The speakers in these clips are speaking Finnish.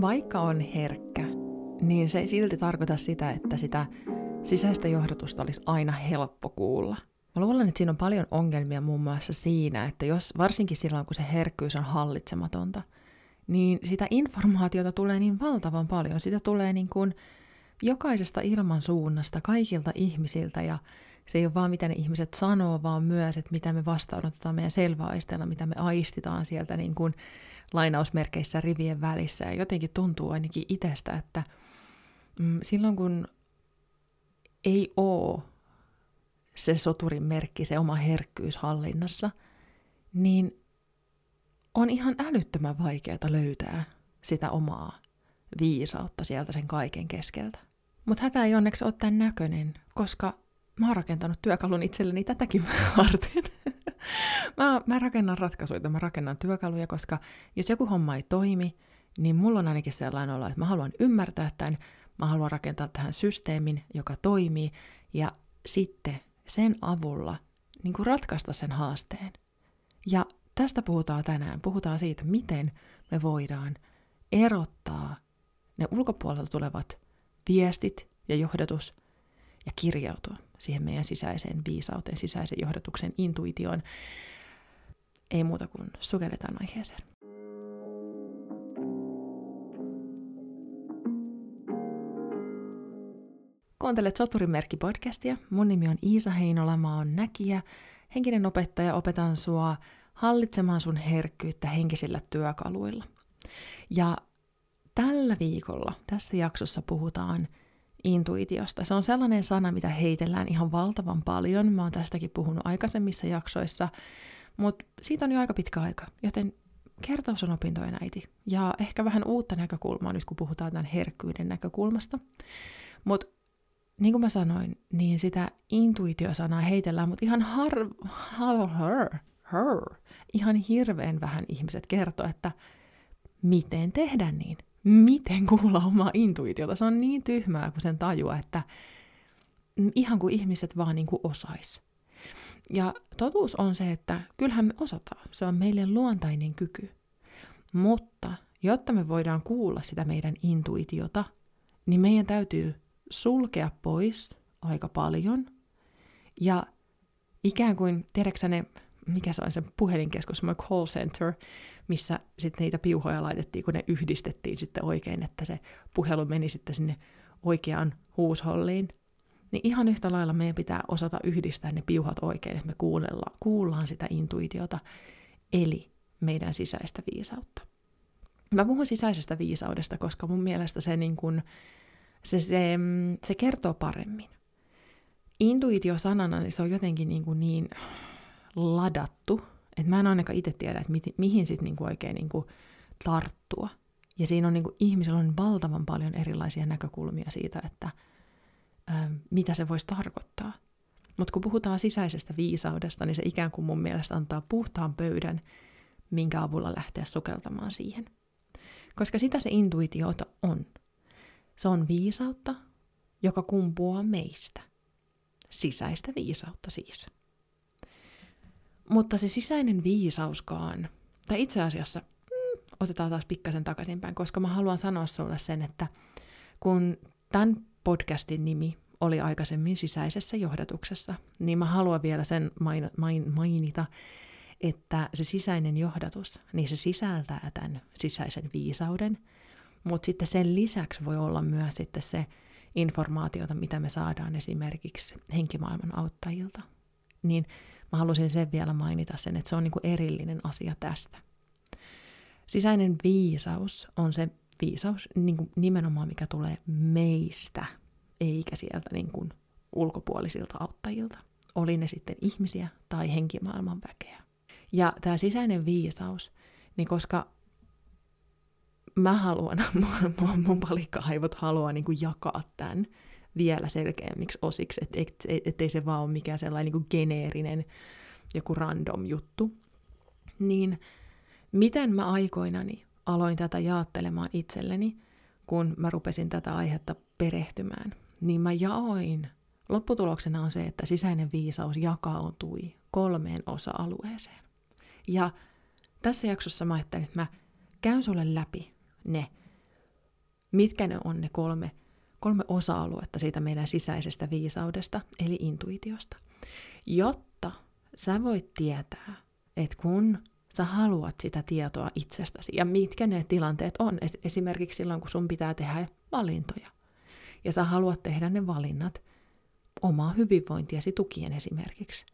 Vaikka on herkkä, niin se ei silti tarkoita sitä, että sitä sisäistä johdatusta olisi aina helppo kuulla. Mä luulen, että siinä on paljon ongelmia muun muassa siinä, että jos varsinkin silloin, kun se herkkyys on hallitsematonta, niin sitä informaatiota tulee niin valtavan paljon. Sitä tulee niin kuin jokaisesta ilman suunnasta, kaikilta ihmisiltä ja se ei ole vaan mitä ne ihmiset sanoo, vaan myös, että mitä me vastaanotetaan meidän selväaisteella, mitä me aistitaan sieltä niin kuin lainausmerkeissä rivien välissä. Ja jotenkin tuntuu ainakin itsestä, että mm, silloin kun ei ole se soturin merkki, se oma herkkyys hallinnassa, niin on ihan älyttömän vaikeaa löytää sitä omaa viisautta sieltä sen kaiken keskeltä. Mutta hätä ei onneksi ole tämän näköinen, koska mä oon rakentanut työkalun itselleni tätäkin varten. mä, mä rakennan ratkaisuja, mä rakennan työkaluja, koska jos joku homma ei toimi, niin mulla on ainakin sellainen olo, että mä haluan ymmärtää tämän, mä haluan rakentaa tähän systeemin, joka toimii, ja sitten sen avulla niin kuin ratkaista sen haasteen. Ja tästä puhutaan tänään. Puhutaan siitä, miten me voidaan erottaa ne ulkopuolelta tulevat viestit ja johdatus ja kirjautua siihen meidän sisäiseen viisauteen, sisäisen johdatuksen intuitioon. Ei muuta kuin sukelletaan aiheeseen. Kuuntelet Soturimerkki podcastia. Mun nimi on Iisa Heinola, mä oon näkijä, henkinen opettaja, opetan sua hallitsemaan sun herkkyyttä henkisillä työkaluilla. Ja tällä viikolla, tässä jaksossa puhutaan intuitiosta. Se on sellainen sana, mitä heitellään ihan valtavan paljon. Mä oon tästäkin puhunut aikaisemmissa jaksoissa, mutta siitä on jo aika pitkä aika, joten kertaus on opintojen äiti. Ja ehkä vähän uutta näkökulmaa nyt, kun puhutaan tämän herkkyyden näkökulmasta. Mutta niin kuin mä sanoin, niin sitä intuitiosanaa heitellään, mutta ihan har, har, har, har, ihan hirveän vähän ihmiset kertoo, että miten tehdä niin miten kuulla omaa intuitiota. Se on niin tyhmää, kun sen tajua, että ihan kuin ihmiset vaan niin kuin osais. Ja totuus on se, että kyllähän me osataan. Se on meille luontainen kyky. Mutta jotta me voidaan kuulla sitä meidän intuitiota, niin meidän täytyy sulkea pois aika paljon. Ja ikään kuin, tiedätkö ne, mikä se on se puhelinkeskus, my call center, missä sitten niitä piuhoja laitettiin, kun ne yhdistettiin sitten oikein, että se puhelu meni sitten sinne oikeaan huusholliin. Niin ihan yhtä lailla meidän pitää osata yhdistää ne piuhat oikein, että me kuunnellaan, kuullaan sitä intuitiota, eli meidän sisäistä viisautta. Mä puhun sisäisestä viisaudesta, koska mun mielestä se, niin kun, se, se, se kertoo paremmin. Intuitio sanana, niin se on jotenkin niin, niin ladattu et mä en ainakaan itse tiedä, että mi- mihin sitten niinku oikein niinku tarttua. Ja siinä on niinku, ihmisellä on valtavan paljon erilaisia näkökulmia siitä, että mitä se voisi tarkoittaa. Mutta kun puhutaan sisäisestä viisaudesta, niin se ikään kuin mun mielestä antaa puhtaan pöydän, minkä avulla lähteä sukeltamaan siihen. Koska sitä se intuitiota on. Se on viisautta, joka kumpuaa meistä. Sisäistä viisautta siis. Mutta se sisäinen viisauskaan, tai itse asiassa, mm, otetaan taas pikkasen takaisinpäin, koska mä haluan sanoa sulle sen, että kun tämän podcastin nimi oli aikaisemmin sisäisessä johdatuksessa, niin mä haluan vielä sen main, main, mainita, että se sisäinen johdatus, niin se sisältää tämän sisäisen viisauden, mutta sitten sen lisäksi voi olla myös sitten se informaatiota, mitä me saadaan esimerkiksi henkimaailman auttajilta. Niin Mä halusin sen vielä mainita sen, että se on niin kuin erillinen asia tästä. Sisäinen viisaus on se viisaus niin kuin nimenomaan, mikä tulee meistä, eikä sieltä niin kuin ulkopuolisilta auttajilta. Oli ne sitten ihmisiä tai henkimaailman väkeä. Ja tämä sisäinen viisaus, niin koska mä haluan, mun, mun palikaivot haluaa niin kuin jakaa tämän, vielä selkeämmiksi osiksi, että et, et, ettei se vaan ole mikään sellainen niin kuin geneerinen joku random juttu. Niin miten mä aikoinani aloin tätä jaattelemaan itselleni, kun mä rupesin tätä aihetta perehtymään, niin mä jaoin. Lopputuloksena on se, että sisäinen viisaus jakautui kolmeen osa-alueeseen. Ja tässä jaksossa mä ajattelin, että mä käyn sulle läpi ne mitkä ne on ne kolme, kolme osa-aluetta siitä meidän sisäisestä viisaudesta, eli intuitiosta. Jotta sä voit tietää, että kun sä haluat sitä tietoa itsestäsi ja mitkä ne tilanteet on, esimerkiksi silloin kun sun pitää tehdä valintoja ja sä haluat tehdä ne valinnat omaa hyvinvointiasi tukien esimerkiksi.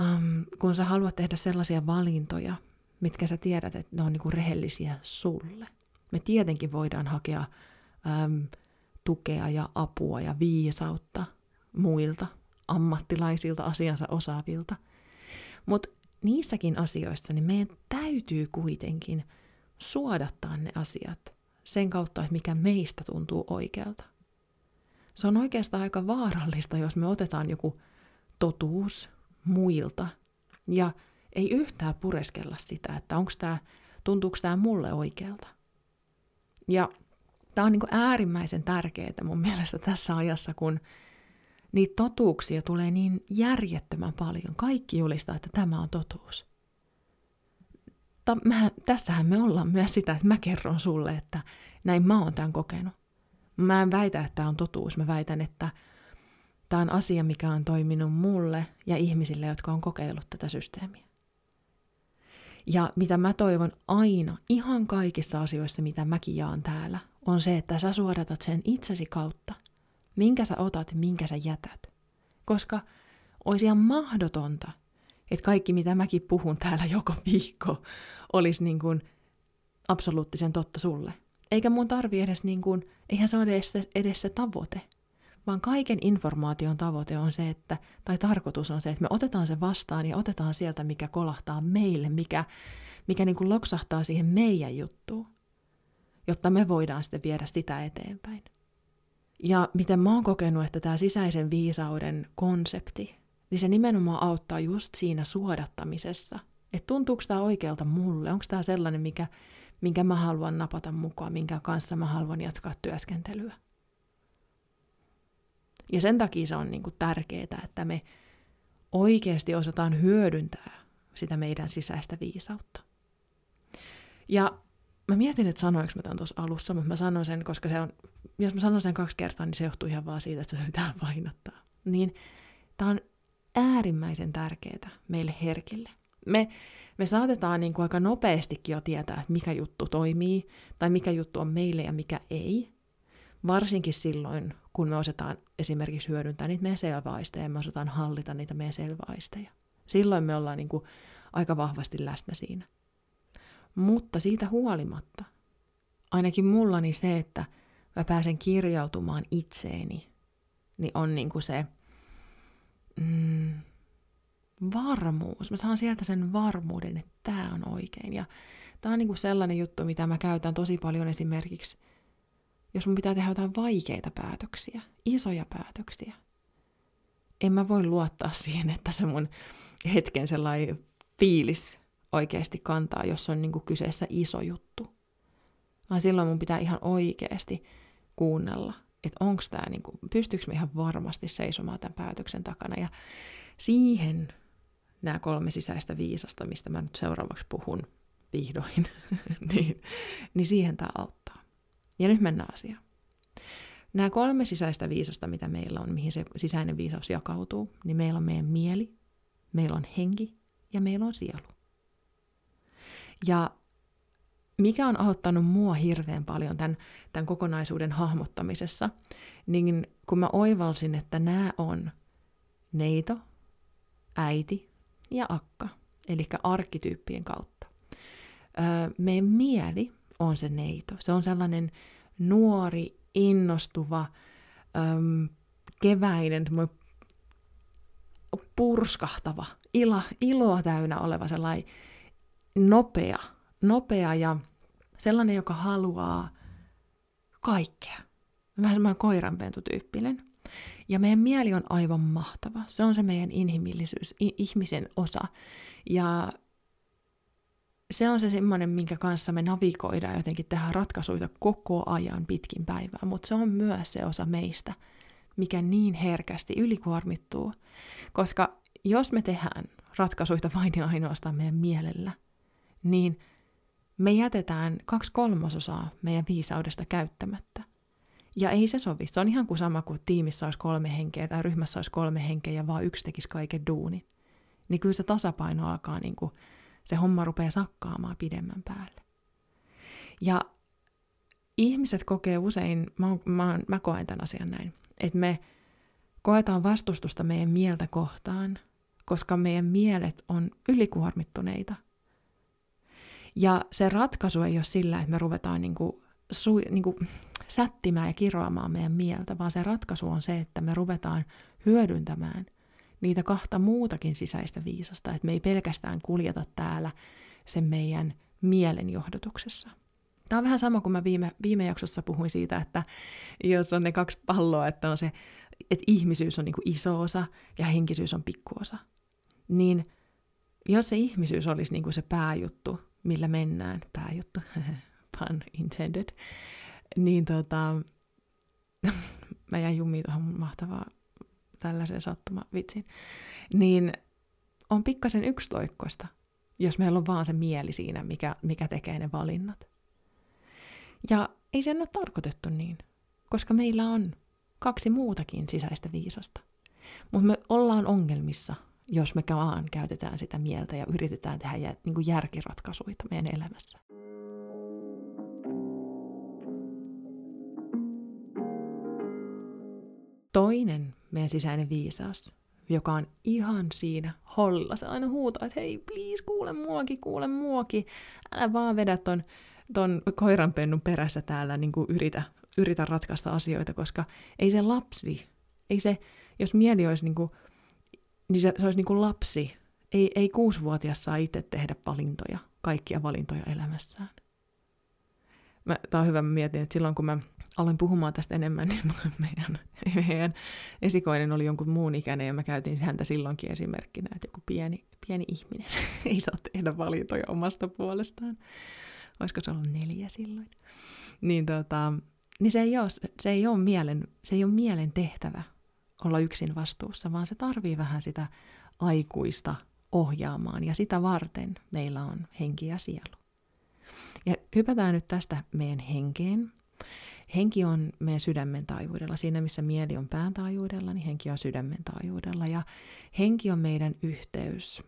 Um, kun sä haluat tehdä sellaisia valintoja, mitkä sä tiedät, että ne on niinku rehellisiä sulle. Me tietenkin voidaan hakea um, tukea ja apua ja viisautta muilta, ammattilaisilta, asiansa osaavilta. Mutta niissäkin asioissa niin meidän täytyy kuitenkin suodattaa ne asiat sen kautta, että mikä meistä tuntuu oikealta. Se on oikeastaan aika vaarallista, jos me otetaan joku totuus muilta ja ei yhtään pureskella sitä, että onko tämä, tuntuuko tämä mulle oikealta. Ja tämä on niin äärimmäisen tärkeää mun mielestä tässä ajassa, kun niitä totuuksia tulee niin järjettömän paljon. Kaikki julistaa, että tämä on totuus. Ta- mä, tässähän me ollaan myös sitä, että mä kerron sulle, että näin mä oon tämän kokenut. Mä en väitä, että tämä on totuus. Mä väitän, että tämä on asia, mikä on toiminut mulle ja ihmisille, jotka on kokeillut tätä systeemiä. Ja mitä mä toivon aina, ihan kaikissa asioissa, mitä mäkin jaan täällä, on se, että sä suodatat sen itsesi kautta. Minkä sä otat, minkä sä jätät. Koska olisi ihan mahdotonta, että kaikki mitä mäkin puhun täällä joka viikko olisi niin kuin absoluuttisen totta sulle. Eikä mun tarvi edes niin kuin, eihän se ole edes edes se tavoite. Vaan kaiken informaation tavoite on se, että, tai tarkoitus on se, että me otetaan se vastaan ja otetaan sieltä, mikä kolahtaa meille, mikä, mikä niin kuin loksahtaa siihen meidän juttuun, jotta me voidaan sitten viedä sitä eteenpäin. Ja miten mä oon kokenut, että tämä sisäisen viisauden konsepti, niin se nimenomaan auttaa just siinä suodattamisessa. Että tuntuuko tämä oikealta mulle, onko tämä sellainen, mikä, minkä mä haluan napata mukaan, minkä kanssa mä haluan jatkaa työskentelyä. Ja sen takia se on niin kuin tärkeää, että me oikeasti osataan hyödyntää sitä meidän sisäistä viisautta. Ja mä mietin, että sanoinko mä tämän tuossa alussa, mutta mä sanon sen, koska se on, jos mä sanon sen kaksi kertaa, niin se johtuu ihan vaan siitä, että se pitää painottaa. Niin tämä on äärimmäisen tärkeää meille herkille. Me, me saatetaan niin kuin aika nopeastikin jo tietää, että mikä juttu toimii, tai mikä juttu on meille ja mikä ei. Varsinkin silloin, kun me osataan esimerkiksi hyödyntää niitä meidän selväaisteja, ja me osataan hallita niitä meidän selväaisteja. Silloin me ollaan niin kuin aika vahvasti läsnä siinä. Mutta siitä huolimatta, ainakin mulla niin se, että mä pääsen kirjautumaan itseeni, niin on niin kuin se mm, varmuus. Mä saan sieltä sen varmuuden, että tämä on oikein. Ja tämä on niin kuin sellainen juttu, mitä mä käytän tosi paljon esimerkiksi, jos mun pitää tehdä jotain vaikeita päätöksiä, isoja päätöksiä. En mä voi luottaa siihen, että se mun hetken sellainen fiilis oikeasti kantaa, jos on niin kuin kyseessä iso juttu. Vaan silloin mun pitää ihan oikeasti kuunnella, että onko tämä, niin kuin, pystyykö me ihan varmasti seisomaan tämän päätöksen takana. Ja siihen nämä kolme sisäistä viisasta, mistä mä nyt seuraavaksi puhun vihdoin, niin, niin siihen tämä auttaa. Ja nyt mennään asiaan. Nämä kolme sisäistä viisasta, mitä meillä on, mihin se sisäinen viisaus jakautuu, niin meillä on meidän mieli, meillä on henki ja meillä on sielu. Ja mikä on auttanut mua hirveän paljon tämän, tämän kokonaisuuden hahmottamisessa, niin kun mä oivalsin, että nämä on neito, äiti ja akka, eli arkkityyppien kautta. Öö, meidän mieli on se neito. Se on sellainen nuori, innostuva, öö, keväinen, purskahtava, ilo, iloa täynnä oleva sellainen nopea, nopea ja sellainen, joka haluaa kaikkea. Vähän semmoinen koiranpentutyyppinen. Ja meidän mieli on aivan mahtava. Se on se meidän inhimillisyys, ihmisen osa. Ja se on se semmoinen, minkä kanssa me navigoidaan jotenkin tehdä ratkaisuja koko ajan pitkin päivää, mutta se on myös se osa meistä, mikä niin herkästi ylikuormittuu. Koska jos me tehdään ratkaisuja vain ja ainoastaan meidän mielellä, niin me jätetään kaksi kolmasosaa meidän viisaudesta käyttämättä. Ja ei se sovi. Se on ihan kuin sama kuin tiimissä olisi kolme henkeä tai ryhmässä olisi kolme henkeä ja vaan yksi tekisi kaiken duuni. Niin kyllä se tasapaino alkaa, niin kuin, se homma rupeaa sakkaamaan pidemmän päälle. Ja ihmiset kokee usein, mä, mä, mä koen tämän asian näin, että me koetaan vastustusta meidän mieltä kohtaan, koska meidän mielet on ylikuormittuneita. Ja se ratkaisu ei ole sillä, että me ruvetaan niin kuin, su, niin kuin sättimään ja kiroamaan meidän mieltä, vaan se ratkaisu on se, että me ruvetaan hyödyntämään niitä kahta muutakin sisäistä viisasta, että me ei pelkästään kuljeta täällä sen meidän mielen johdotuksessa. Tämä on vähän sama kuin mä viime, viime jaksossa puhuin siitä, että jos on ne kaksi palloa, että on se, että ihmisyys on niin kuin iso osa ja henkisyys on pikkuosa, niin jos se ihmisyys olisi niin kuin se pääjuttu, millä mennään, pääjuttu, pun intended, niin tota, mä jäin jumiin tuohon mahtavaa tällaiseen sattumavitsiin, niin on pikkasen yksitoikkoista, jos meillä on vaan se mieli siinä, mikä, mikä tekee ne valinnat. Ja ei sen ole tarkoitettu niin, koska meillä on kaksi muutakin sisäistä viisasta. Mutta me ollaan ongelmissa, jos me vaan käytetään sitä mieltä ja yritetään tehdä jär, niin kuin järkiratkaisuja meidän elämässä. Toinen meidän sisäinen viisaus, joka on ihan siinä holla. Se aina huutaa, että hei, please, kuule muoki, kuule muoki. Älä vaan vedä ton, ton koiranpennun perässä täällä, niin kuin yritä, yritä ratkaista asioita, koska ei se lapsi, ei se, jos mieli olisi niin kuin, niin se, se olisi niin kuin lapsi. Ei, ei kuusivuotias saa itse tehdä valintoja, kaikkia valintoja elämässään. Tämä on hyvä, mä mietin, että silloin kun mä aloin puhumaan tästä enemmän, niin meidän, meidän esikoinen oli jonkun muun ikäinen ja mä käytin häntä silloinkin esimerkkinä, että joku pieni, pieni ihminen ei saa tehdä valintoja omasta puolestaan. Olisiko se ollut neljä silloin? Niin, tota, niin se, ei ole, se, ei ole mielen, se ei ole mielen tehtävä olla yksin vastuussa, vaan se tarvii vähän sitä aikuista ohjaamaan ja sitä varten meillä on henki ja sielu. Ja hypätään nyt tästä meidän henkeen. Henki on meidän sydämen taajuudella. Siinä missä mieli on pään taajuudella, niin henki on sydämen taajuudella. Ja henki on meidän yhteys.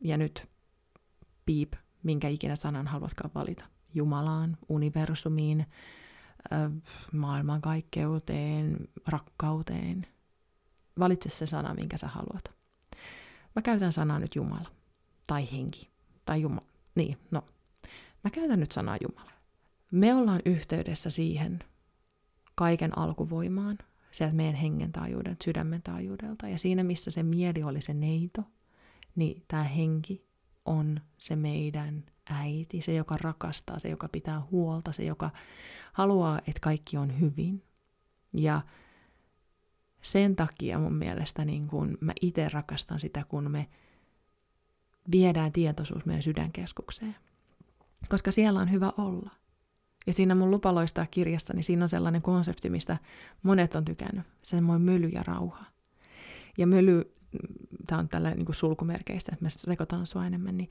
Ja nyt piip, minkä ikinä sanan haluatkaan valita. Jumalaan, universumiin, maailmankaikkeuteen, rakkauteen. Valitse se sana, minkä sä haluat. Mä käytän sanaa nyt Jumala. Tai henki. Tai Jumala. Niin, no. Mä käytän nyt sanaa Jumala. Me ollaan yhteydessä siihen kaiken alkuvoimaan, sieltä meidän hengen taajuudelta, sydämen taajuudelta. Ja siinä, missä se mieli oli se neito, niin tämä henki on se meidän äiti, se, joka rakastaa, se, joka pitää huolta, se, joka haluaa, että kaikki on hyvin. Ja sen takia mun mielestä niin kun mä itse rakastan sitä, kun me viedään tietoisuus meidän sydänkeskukseen. Koska siellä on hyvä olla. Ja siinä mun lupaloistaa kirjassa, niin siinä on sellainen konsepti, mistä monet on tykännyt. Semmoinen möly ja rauha. Ja möly, tämä on tällä niin sulkumerkeistä, että mä sekoitan sua enemmän, niin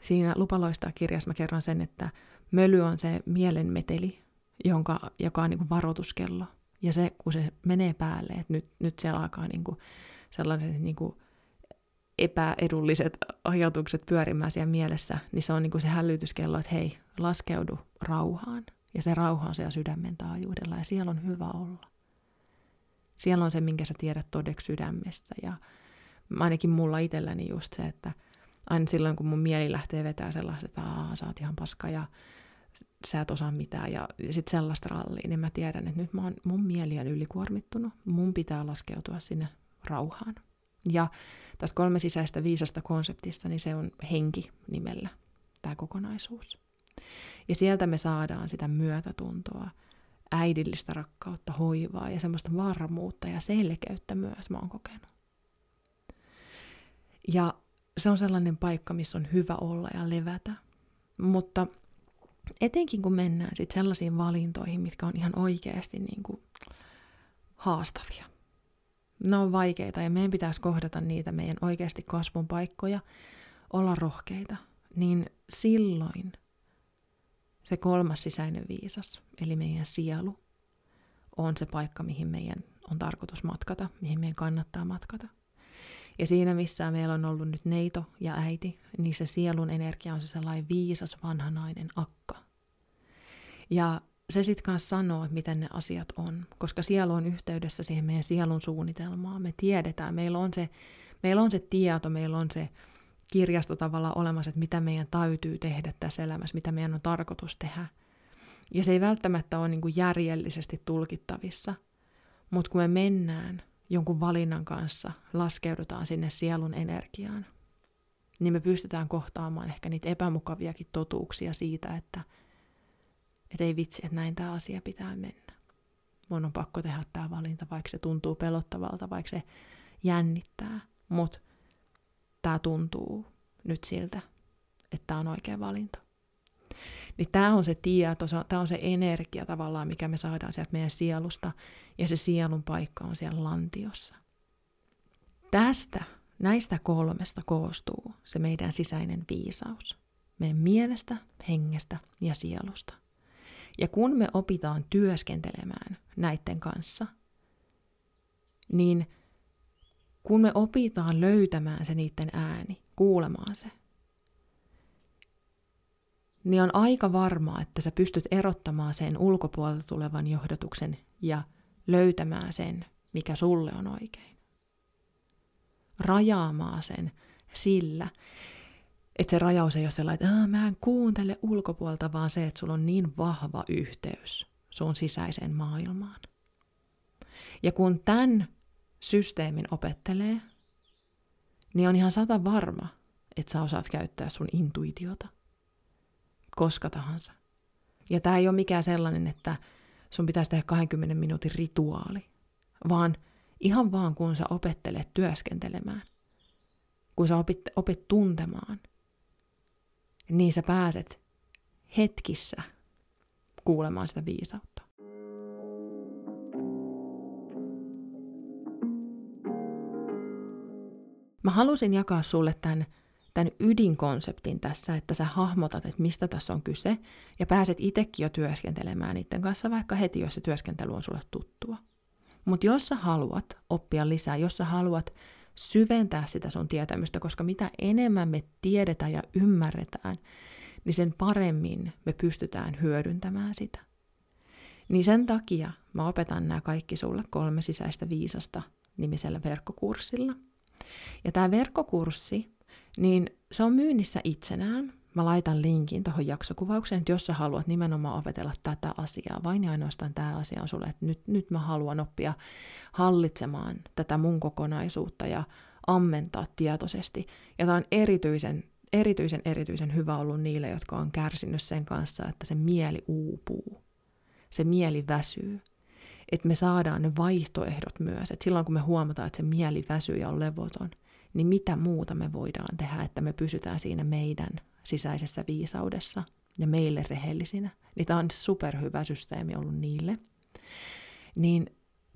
siinä lupaloistaa kirjassa mä kerron sen, että möly on se mielenmeteli, jonka, joka on niin varoituskello. Ja se, kun se menee päälle, että nyt, nyt siellä alkaa niin kuin sellaiset niin kuin epäedulliset ajatukset pyörimään siellä mielessä, niin se on niin kuin se hälytyskello, että hei, laskeudu rauhaan. Ja se rauha on siellä sydämen taajuudella ja siellä on hyvä olla. Siellä on se, minkä sä tiedät todeksi sydämessä. Ja ainakin mulla itselläni just se, että aina silloin, kun mun mieli lähtee vetää sellaista, että Aa, sä oot ihan paska ja sä et osaa mitään ja, sitten sellaista rallia, niin mä tiedän, että nyt mä oon, mun mieli on ylikuormittunut, mun pitää laskeutua sinne rauhaan. Ja tässä kolme sisäistä viisasta konseptista, niin se on henki nimellä, tämä kokonaisuus. Ja sieltä me saadaan sitä myötätuntoa, äidillistä rakkautta, hoivaa ja semmoista varmuutta ja selkeyttä myös mä oon kokenut. Ja se on sellainen paikka, missä on hyvä olla ja levätä. Mutta etenkin kun mennään sitten sellaisiin valintoihin, mitkä on ihan oikeasti niin kuin haastavia. Ne on vaikeita ja meidän pitäisi kohdata niitä meidän oikeasti kasvun paikkoja, olla rohkeita. Niin silloin se kolmas sisäinen viisas, eli meidän sielu, on se paikka, mihin meidän on tarkoitus matkata, mihin meidän kannattaa matkata. Ja siinä, missä meillä on ollut nyt neito ja äiti, niin se sielun energia on se sellainen viisas vanhanainen akka. Ja se sitten kanssa sanoo, että miten ne asiat on, koska sielu on yhteydessä siihen meidän sielun suunnitelmaan. Me tiedetään, meillä on se, meillä on se tieto, meillä on se kirjasto tavallaan olemassa, että mitä meidän täytyy tehdä tässä elämässä, mitä meidän on tarkoitus tehdä. Ja se ei välttämättä ole niin järjellisesti tulkittavissa, mutta kun me mennään jonkun valinnan kanssa, laskeudutaan sinne sielun energiaan, niin me pystytään kohtaamaan ehkä niitä epämukaviakin totuuksia siitä, että, että ei vitsi, että näin tämä asia pitää mennä. Mun on pakko tehdä tämä valinta, vaikka se tuntuu pelottavalta, vaikka se jännittää, mutta tämä tuntuu nyt siltä, että tämä on oikea valinta. Niin tämä on se tieto, tämä on se energia tavallaan, mikä me saadaan sieltä meidän sielusta, ja se sielun paikka on siellä lantiossa. Tästä, näistä kolmesta koostuu se meidän sisäinen viisaus. Meidän mielestä, hengestä ja sielusta. Ja kun me opitaan työskentelemään näiden kanssa, niin kun me opitaan löytämään se niiden ääni, kuulemaan se, niin on aika varmaa, että sä pystyt erottamaan sen ulkopuolelta tulevan johdatuksen ja löytämään sen, mikä sulle on oikein. Rajaamaan sen sillä, että se rajaus ei ole sellainen, että mä en kuuntele ulkopuolta, vaan se, että sulla on niin vahva yhteys sun sisäiseen maailmaan. Ja kun tämän systeemin opettelee, niin on ihan sata varma, että sä osaat käyttää sun intuitiota koska tahansa. Ja tämä ei ole mikään sellainen, että sun pitäisi tehdä 20 minuutin rituaali, vaan ihan vaan kun sä opettelet työskentelemään, kun sä opit, opit tuntemaan, niin sä pääset hetkissä kuulemaan sitä viisautta. Mä halusin jakaa sulle tämän tämän ydinkonseptin tässä, että sä hahmotat, että mistä tässä on kyse, ja pääset itsekin jo työskentelemään niiden kanssa, vaikka heti, jos se työskentely on sulle tuttua. Mutta jos sä haluat oppia lisää, jos sä haluat syventää sitä sun tietämystä, koska mitä enemmän me tiedetään ja ymmärretään, niin sen paremmin me pystytään hyödyntämään sitä. Niin sen takia mä opetan nämä kaikki sulle kolme sisäistä viisasta nimisellä verkkokurssilla. Ja tämä verkkokurssi niin se on myynnissä itsenään. Mä laitan linkin tuohon jaksokuvaukseen, että jos sä haluat nimenomaan opetella tätä asiaa, vain ja ainoastaan tämä asia on sulle, että nyt, nyt mä haluan oppia hallitsemaan tätä mun kokonaisuutta ja ammentaa tietoisesti. Ja tämä on erityisen, erityisen, erityisen hyvä ollut niille, jotka on kärsinyt sen kanssa, että se mieli uupuu, se mieli väsyy. Että me saadaan ne vaihtoehdot myös, että silloin kun me huomataan, että se mieli väsyy ja on levoton – niin mitä muuta me voidaan tehdä, että me pysytään siinä meidän sisäisessä viisaudessa ja meille rehellisinä. Niin tämä on superhyvä systeemi ollut niille. Niin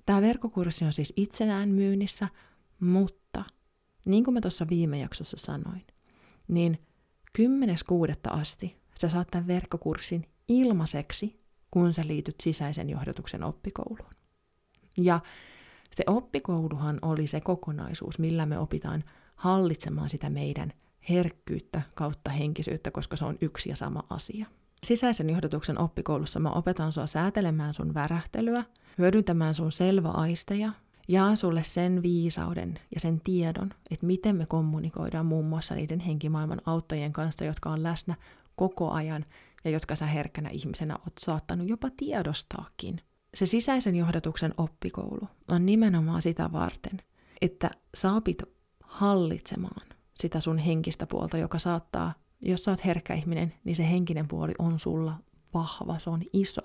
tämä verkkokurssi on siis itsenään myynnissä, mutta niin kuin mä tuossa viime jaksossa sanoin, niin 10.6. asti sä saat tämän verkkokurssin ilmaiseksi, kun sä liityt sisäisen johdatuksen oppikouluun. Ja se oppikouluhan oli se kokonaisuus, millä me opitaan hallitsemaan sitä meidän herkkyyttä kautta henkisyyttä, koska se on yksi ja sama asia. Sisäisen johdatuksen oppikoulussa mä opetan sua säätelemään sun värähtelyä, hyödyntämään sun selväaisteja, jaan sulle sen viisauden ja sen tiedon, että miten me kommunikoidaan muun muassa niiden henkimaailman auttajien kanssa, jotka on läsnä koko ajan ja jotka sä herkkänä ihmisenä oot saattanut jopa tiedostaakin – se sisäisen johdatuksen oppikoulu on nimenomaan sitä varten, että sä opit hallitsemaan sitä sun henkistä puolta, joka saattaa, jos sä oot herkkä ihminen, niin se henkinen puoli on sulla vahva, se on iso,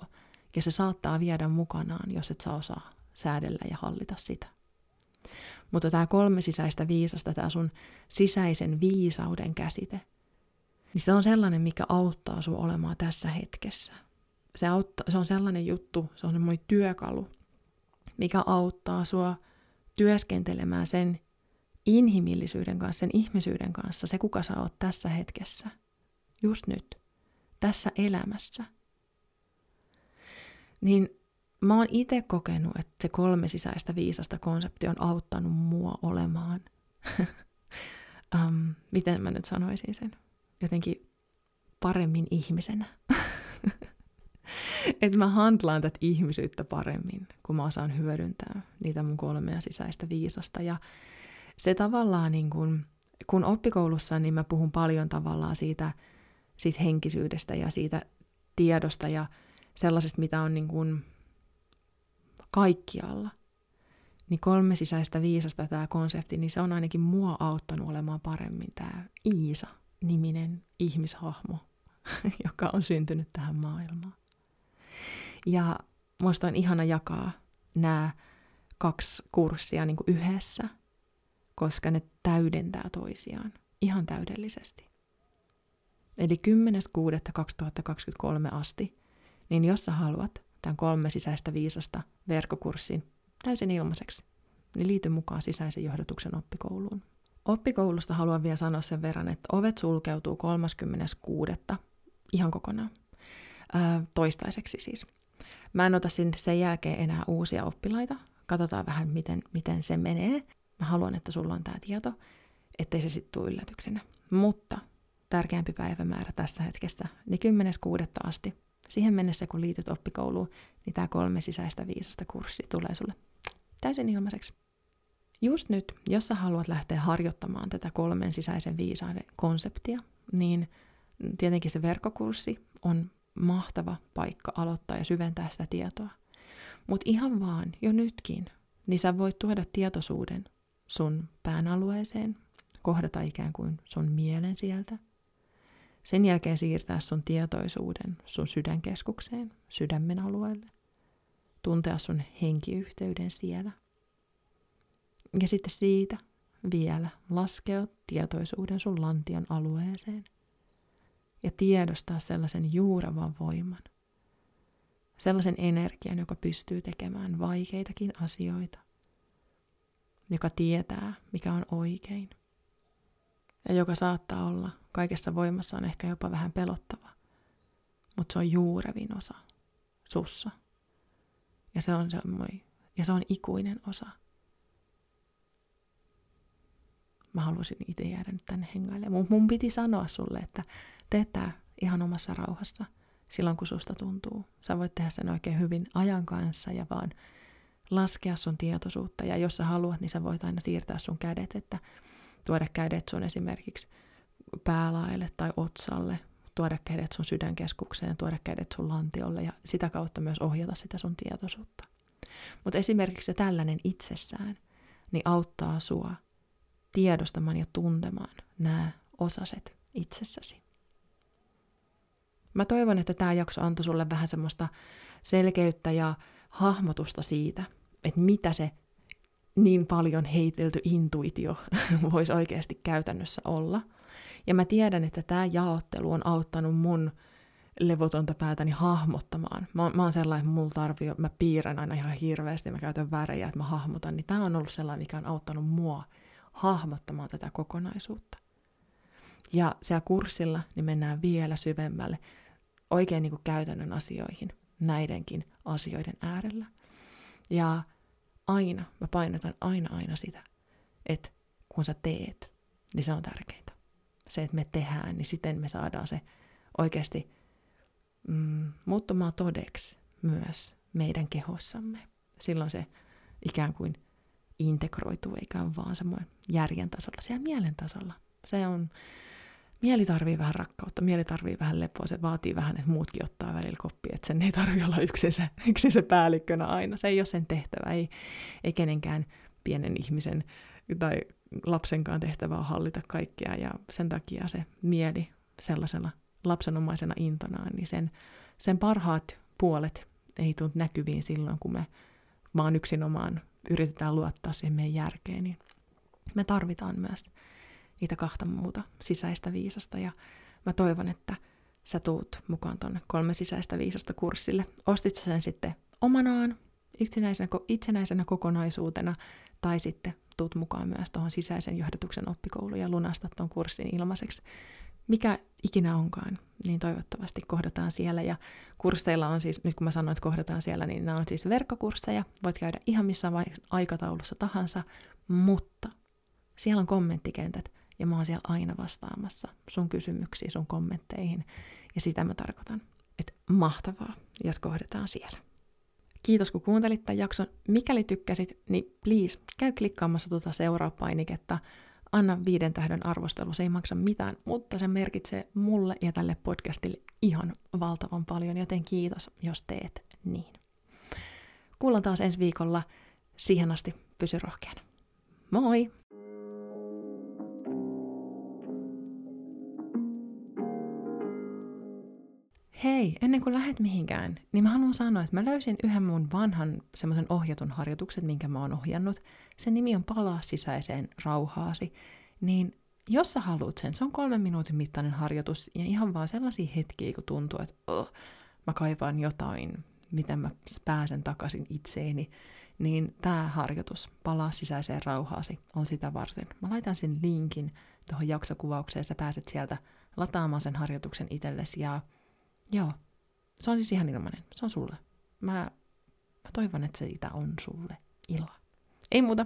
ja se saattaa viedä mukanaan, jos et saa osaa säädellä ja hallita sitä. Mutta tämä kolme sisäistä viisasta, tämä sun sisäisen viisauden käsite, niin se on sellainen, mikä auttaa sun olemaan tässä hetkessä – se, auttaa, se on sellainen juttu, se on semmoinen työkalu, mikä auttaa sua työskentelemään sen inhimillisyyden kanssa, sen ihmisyyden kanssa, se kuka sä oot tässä hetkessä, just nyt, tässä elämässä, Niin mä oon itse kokenut, että se kolme sisäistä viisasta konsepti on auttanut mua olemaan, um, miten mä nyt sanoisin sen, jotenkin paremmin ihmisenä. että mä handlaan tätä ihmisyyttä paremmin, kun mä osaan hyödyntää niitä mun kolmea sisäistä viisasta. Ja se tavallaan, niin kun, kun oppikoulussa, niin mä puhun paljon tavallaan siitä, siitä henkisyydestä ja siitä tiedosta ja sellaisesta, mitä on niin kun kaikkialla. Niin kolme sisäistä viisasta tämä konsepti, niin se on ainakin mua auttanut olemaan paremmin tämä Iisa-niminen ihmishahmo, joka on syntynyt tähän maailmaan. Ja musta on ihana jakaa nämä kaksi kurssia niin kuin yhdessä, koska ne täydentää toisiaan ihan täydellisesti. Eli 10.6.2023 asti, niin jos sä haluat tämän kolme sisäistä viisasta verkkokurssin täysin ilmaiseksi, niin liity mukaan sisäisen johdatuksen oppikouluun. Oppikoulusta haluan vielä sanoa sen verran, että ovet sulkeutuu 36. ihan kokonaan. Toistaiseksi siis. Mä en ota sinne sen jälkeen enää uusia oppilaita. Katsotaan vähän, miten, miten se menee. Mä haluan, että sulla on tämä tieto, ettei se sitten tule yllätyksenä. Mutta tärkeämpi päivämäärä tässä hetkessä, niin 10.6. asti. Siihen mennessä, kun liityt oppikouluun, niin tämä kolme sisäistä viisasta kurssi tulee sulle täysin ilmaiseksi. Just nyt, jos sä haluat lähteä harjoittamaan tätä kolmen sisäisen viisauden konseptia, niin tietenkin se verkkokurssi on mahtava paikka aloittaa ja syventää sitä tietoa. Mutta ihan vaan jo nytkin, niin sä voit tuoda tietoisuuden sun pään alueeseen, kohdata ikään kuin sun mielen sieltä. Sen jälkeen siirtää sun tietoisuuden sun sydänkeskukseen, sydämen alueelle. Tuntea sun henkiyhteyden siellä. Ja sitten siitä vielä laskea tietoisuuden sun lantion alueeseen – ja tiedostaa sellaisen juuravan voiman, sellaisen energian, joka pystyy tekemään vaikeitakin asioita, joka tietää, mikä on oikein, ja joka saattaa olla kaikessa voimassaan ehkä jopa vähän pelottava, mutta se on juurevin osa sussa. Ja se on, semmoinen, ja se on ikuinen osa. Mä haluaisin itse jäädä nyt tänne hengailemaan. Mun, mun piti sanoa sulle, että Tee tämä ihan omassa rauhassa, silloin kun susta tuntuu. Sä voit tehdä sen oikein hyvin ajan kanssa ja vaan laskea sun tietoisuutta. Ja jos sä haluat, niin sä voit aina siirtää sun kädet, että tuoda kädet sun esimerkiksi päälaelle tai otsalle, tuoda kädet sun sydänkeskukseen, tuoda kädet sun lantiolle ja sitä kautta myös ohjata sitä sun tietoisuutta. Mutta esimerkiksi tällainen itsessään, niin auttaa sua tiedostamaan ja tuntemaan nämä osaset itsessäsi. Mä toivon, että tämä jakso antoi sulle vähän semmoista selkeyttä ja hahmotusta siitä, että mitä se niin paljon heitelty intuitio voisi oikeasti käytännössä olla. Ja mä tiedän, että tämä jaottelu on auttanut mun levotonta päätäni hahmottamaan. Mä, mä oon sellainen, että mulla tarvii, mä piirrän aina ihan hirveästi, mä käytän värejä, että mä hahmotan, niin tämä on ollut sellainen, mikä on auttanut mua hahmottamaan tätä kokonaisuutta. Ja siellä kurssilla niin mennään vielä syvemmälle oikein niin kuin käytännön asioihin näidenkin asioiden äärellä. Ja aina, mä painotan aina aina sitä, että kun sä teet, niin se on tärkeintä. Se, että me tehdään, niin siten me saadaan se oikeasti mm, muuttumaan todeksi myös meidän kehossamme. Silloin se ikään kuin integroituu, eikä ole vaan semmoinen järjen tasolla, siellä mielen tasolla. Se on mieli tarvii vähän rakkautta, mieli tarvii vähän lepoa, se vaatii vähän, että muutkin ottaa välillä koppia, että sen ei tarvitse olla yksin se, yksin se päällikkönä aina. Se ei ole sen tehtävä, ei, ei kenenkään pienen ihmisen tai lapsenkaan tehtävä hallita kaikkea, ja sen takia se mieli sellaisena lapsenomaisena intonaan, niin sen, sen parhaat puolet ei tule näkyviin silloin, kun me vaan yksinomaan yritetään luottaa siihen meidän järkeen, niin me tarvitaan myös niitä kahta muuta sisäistä viisasta ja mä toivon, että sä tuut mukaan tuonne kolme sisäistä viisasta kurssille. Ostit sä sen sitten omanaan, itsenäisenä, itsenäisenä kokonaisuutena, tai sitten tuut mukaan myös tuohon sisäisen johdatuksen oppikouluun ja lunastat tuon kurssin ilmaiseksi. mikä ikinä onkaan, niin toivottavasti kohdataan siellä. Ja kursseilla on siis, nyt kun mä sanoin, että kohdataan siellä, niin nämä on siis verkkokursseja. Voit käydä ihan missä aikataulussa tahansa, mutta siellä on kommenttikentät ja mä oon siellä aina vastaamassa sun kysymyksiin, sun kommentteihin. Ja sitä mä tarkoitan, että mahtavaa, jos kohdataan siellä. Kiitos kun kuuntelit tämän jakson. Mikäli tykkäsit, niin please käy klikkaamassa tuota seuraa-painiketta. Anna viiden tähden arvostelu, se ei maksa mitään, mutta se merkitsee mulle ja tälle podcastille ihan valtavan paljon, joten kiitos, jos teet niin. Kuullaan taas ensi viikolla. Siihen asti pysy rohkeana. Moi! Hei, ennen kuin lähdet mihinkään, niin mä haluan sanoa, että mä löysin yhden mun vanhan semmoisen ohjatun harjoituksen, minkä mä oon ohjannut. Sen nimi on Palaa sisäiseen rauhaasi. Niin jos sä haluat sen, se on kolmen minuutin mittainen harjoitus ja ihan vaan sellaisia hetkiä, kun tuntuu, että oh, mä kaipaan jotain, miten mä pääsen takaisin itseeni, niin tämä harjoitus, Palaa sisäiseen rauhaasi, on sitä varten. Mä laitan sen linkin tuohon jaksokuvaukseen, sä pääset sieltä lataamaan sen harjoituksen itsellesi ja Joo. Se on siis ihan ilmainen. Se on sulle. Mä, mä toivon, että siitä on sulle iloa. Ei muuta.